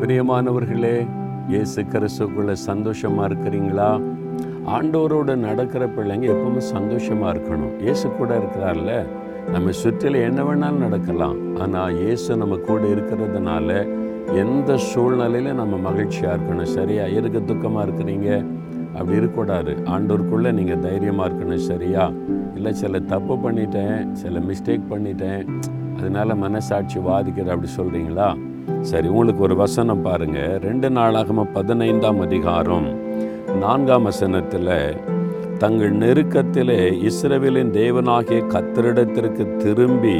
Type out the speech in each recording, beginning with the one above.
பிரியமானவர்களே இயேசு கிறிஸ்துக்குள்ளே சந்தோஷமா இருக்கிறீங்களா? ஆண்டவரோட நடக்கிற பிள்ளைங்க எப்பவுமே சந்தோஷமா இருக்கணும். இயேசு கூட இருக்கிறார்ல. நம்ம சுற்றில என்ன வேணாலும் நடக்கலாம். ஆனால் இயேசு நம்ம கூட இருக்கிறதுனால எந்த சூழ்நிலையில நம்ம மகிழ்ச்சியாக இருக்கணும்? சரியா? இருக்க துக்கமாக இருக்கிறீங்க? அப்படி இருக்கக்கூடாது. ஆண்டோருக்குள்ளே நீங்கள் தைரியமாக இருக்கணும். சரியா? இல்லை சில தப்பு பண்ணிட்டேன் சில மிஸ்டேக் பண்ணிட்டேன். அதனால மனசாட்சி வாதிக்கிறது அப்படி சொல்கிறீங்களா சரி உங்களுக்கு ஒரு வசனம் பாருங்க. ரெண்டு நாளாகம பதினைந்தாம் அதிகாரம் நான்காம் வசனத்தில் தங்கள் நெருக்கத்திலே இஸ்ரவேலின் தேவனாகிய கத்தரிடத்திற்கு திரும்பி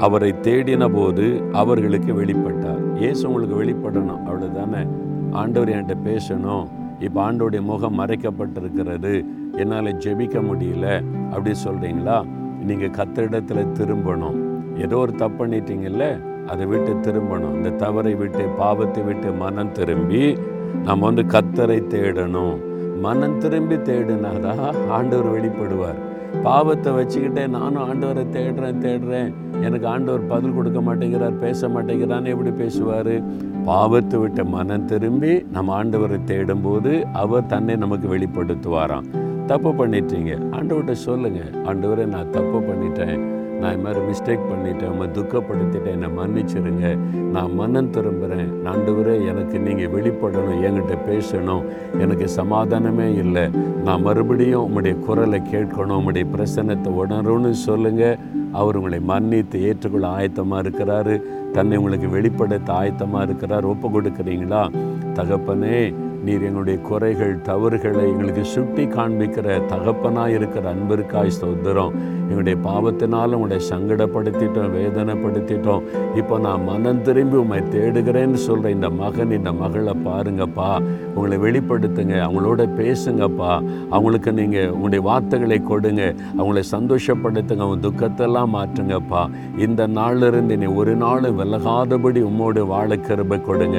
அவரை தேடின போது அவர்களுக்கு வெளிப்பட்டார். இயேசு உங்களுக்கு வெளிப்படணும் அவ்வளோதானே ஆண்டவர் என்கிட்ட பேசணும். இப்போ ஆண்டோடைய முகம் மறைக்கப்பட்டிருக்கிறது. என்னால் ஜெபிக்க முடியல. அப்படி சொல்கிறீங்களா நீங்கள் கத்தரிடத்தில் திரும்பணும். ஏதோ ஒரு தப்பு பண்ணிட்டீங்கல்ல? அதை விட்டு திரும்பணும். இந்த தவறை விட்டு பாவத்தை விட்டு மனம் திரும்பி நம்ம வந்து கத்தரை தேடணும். மனம் திரும்பி தேடினாதான் ஆண்டவர் வெளிப்படுவார். பாவத்தை வச்சுக்கிட்டே நானும் ஆண்டவரை தேடுறேன் தேடுறேன். எனக்கு ஆண்டவர் பதில் கொடுக்க மாட்டேங்கிறார் பேச மாட்டேங்கிறான்னு எப்படி பேசுவார்? பாவத்தை விட்ட மனம் திரும்பி நம்ம ஆண்டவரை தேடும்போது அவர் தன்னை நமக்கு வெளிப்படுத்துவாராம். தப்பு பண்ணிட்டீங்க. ஆண்டவர்கிட்ட சொல்லுங்கள் ஆண்டவரை நான் தப்பு பண்ணிட்டேன். நான் இது மாதிரி மிஸ்டேக் பண்ணிட்டேன் உங்களை துக்கப்படுத்திட்டேன் என்னை மன்னிச்சிருங்க. நான் மனம் திரும்புகிறேன் ஆண்டவரே எனக்கு நீங்கள் வெளிப்படணும் என்கிட்ட பேசணும். எனக்கு சமாதானமே இல்லை. நான் மறுபடியும் உங்களுடைய குரலை கேட்கணும் உங்களுடைய பிரசன்னத்தை உணரும்னு சொல்லுங்கள் அவர் உங்களை மன்னித்து ஏற்றுக்கொள்ள ஆயத்தமாக இருக்கிறாரு. தன்னை உங்களுக்கு வெளிப்படுத்த ஆயத்தமாக இருக்கிறார். ஒப்பு கொடுக்குறீங்களா? தகப்பனே நீர் எங்களுடைய குறைகள் தவறுகளை எங்களுக்கு சுட்டி காண்பிக்கிற தகப்பனாக இருக்கிற அன்பிற்காய் ஸ்தோத்திரம். எங்களுடைய பாவத்தினால் உங்களை சங்கடப்படுத்திட்டோம் வேதனைப்படுத்திட்டோம். இப்போ நான் மனம் திரும்பி உண்மை தேடுகிறேன்னு சொல்கிற இந்த மகன் இந்த மகளை பாருங்கப்பா. உங்களை வெளிப்படுத்துங்க அவங்களோட பேசுங்கப்பா. அவங்களுக்கு நீங்கள் உங்களுடைய வார்த்தைகளை கொடுங்க அவங்களை சந்தோஷப்படுத்துங்க அவங்க துக்கத்தெல்லாம் மாற்றுங்கப்பா. இந்த நாளிலிருந்து நீ ஒரு நாள் விலகாதபடி உம்மோடு வாழ கிருபை கொடுங்க.